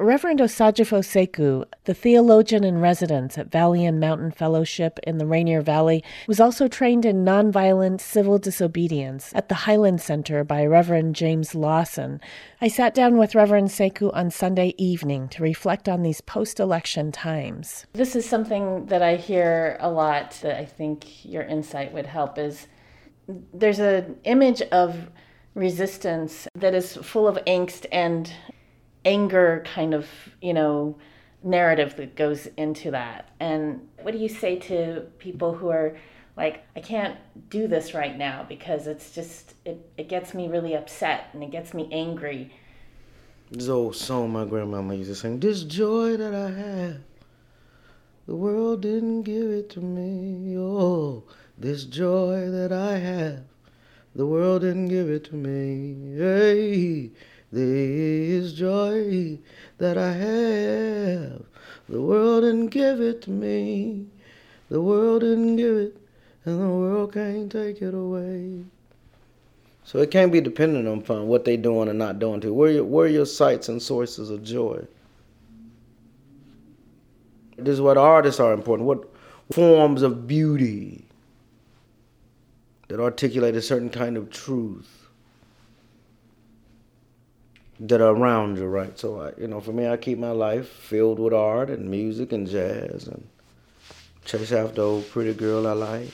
Reverend Osagyefo Sekou, the theologian in residence at Valley and Mountain Fellowship in the Rainier Valley, was also trained in nonviolent civil disobedience at the Highlander Center by Reverend James Lawson. I sat down with Reverend Sekou on Sunday evening to reflect on these post election times. This is something that I hear a lot that I think your insight would help is there's an image of resistance that is full of angst and anger kind of, you know, narrative that goes into that. And what do you say to people who are like, I can't do this right now because it's just, it, it gets me really upset and it gets me angry. This old song my grandmama used to sing, This joy that I have, the world didn't give it to me. Oh, this joy that I have, the world didn't give it to me. Hey. There is joy that I have. The world didn't give it to me. The world didn't give it, and the world can't take it away. So it can't be dependent upon what they're doing and not doing. To where your, where are your sites and sources of joy? This is what artists are important. What forms of beauty that articulate a certain kind of truth that are around you, right? So, I, you know, for me, I keep my life filled with art and music and jazz and chase after old pretty girl I like.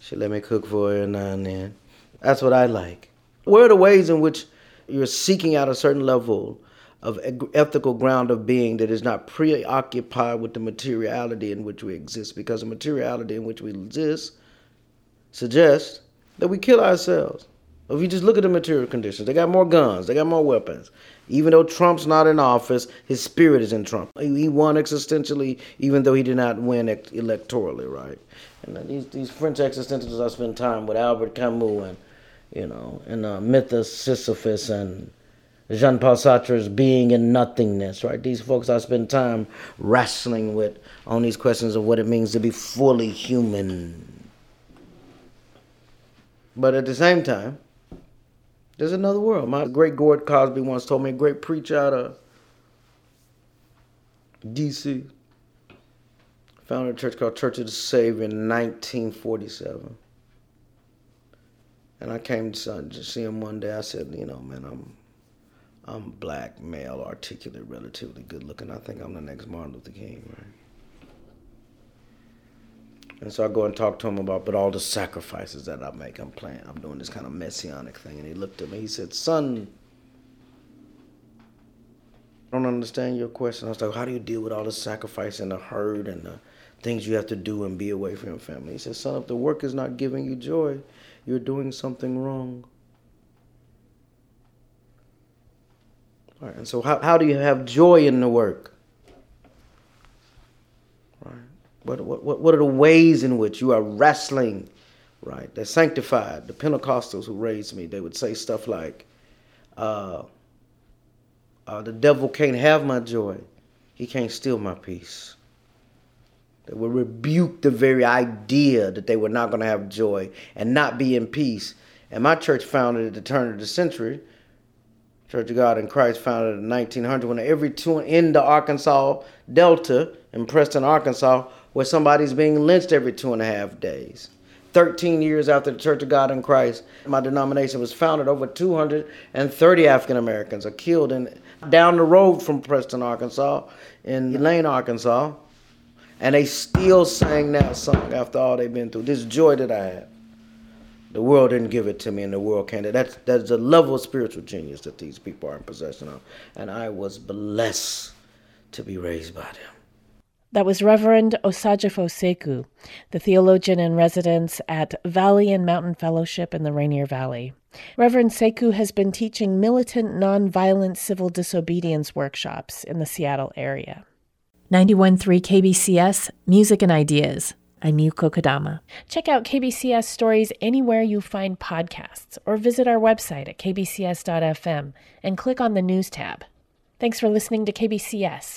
She let me cook for her now and then. That's what I like. Where are the ways in which you're seeking out a certain level of ethical ground of being that is not preoccupied with the materiality in which we exist? Because the materiality in which we exist suggests that we kill ourselves. If you just look at the material conditions, they got more guns, they got more weapons. Even though Trump's not in office, his spirit is in Trump. He won existentially, even though he did not win electorally, right? And these these French existentialists I spend time with Albert Camus and you know, and uh, Myth of Sisyphus and Jean Paul Sartre's Being and Nothingness, right? These folks I spend time wrestling with on these questions of what it means to be fully human. But at the same time, there's another world. My great Gord Cosby once told me, a great preacher out of D.C. Founded a church called Church of the Savior in 1947. And I came to see him one day. I said, you know, man, I'm I'm black, male, articulate, relatively good looking. I think I'm the next Martin Luther King, right? And so I go and talk to him about, but all the sacrifices that I make, I'm playing, I'm doing this kind of messianic thing. And he looked at me, he said, Son, I don't understand your question. I was like, How do you deal with all the sacrifice and the hurt and the things you have to do and be away from your family? He said, Son, if the work is not giving you joy, you're doing something wrong. All right, and so how, how do you have joy in the work? What, what, what are the ways in which you are wrestling, right? They're sanctified. The Pentecostals who raised me, they would say stuff like, uh, uh, the devil can't have my joy. He can't steal my peace. They would rebuke the very idea that they were not going to have joy and not be in peace. And my church founded at the turn of the century, Church of God in Christ founded in 1900, when every two in the Arkansas Delta in Preston, Arkansas, where somebody's being lynched every two and a half days. 13 years after the Church of God in Christ, my denomination was founded. Over 230 African Americans are killed in, down the road from Preston, Arkansas, in Elaine, Arkansas. And they still sang that song after all they've been through. This joy that I have. The world didn't give it to me, and the world can't. That's that's the level of spiritual genius that these people are in possession of. And I was blessed to be raised by them. That was Reverend Osagyefo Sekou, the theologian in residence at Valley and Mountain Fellowship in the Rainier Valley. Reverend Sekou has been teaching militant nonviolent civil disobedience workshops in the Seattle area. 91.3 KBCS, Music and Ideas. I'm Yuko Kodama. Check out KBCS stories anywhere you find podcasts or visit our website at kbcs.fm and click on the News tab. Thanks for listening to KBCS.